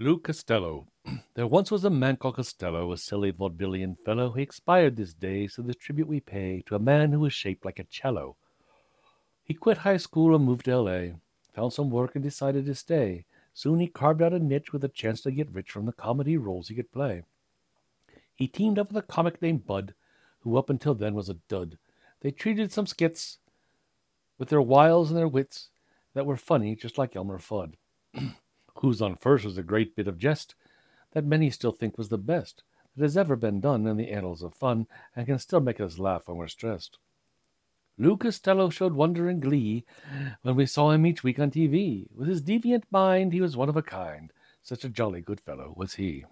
Lou Costello. There once was a man called Costello, a silly vaudevillian fellow. He expired this day, so the tribute we pay to a man who was shaped like a cello. He quit high school and moved to L.A., found some work and decided to stay. Soon he carved out a niche with a chance to get rich from the comedy roles he could play. He teamed up with a comic named Bud, who up until then was a dud. They treated some skits with their wiles and their wits that were funny, just like Elmer Fudd. Who's on First was a great bit of jest that many still think was the best that has ever been done in the annals of fun and can still make us laugh when we're stressed. Lou Costello showed wonder and glee when we saw him each week on TV. With his deviant mind, he was one of a kind. Such a jolly good fellow was he.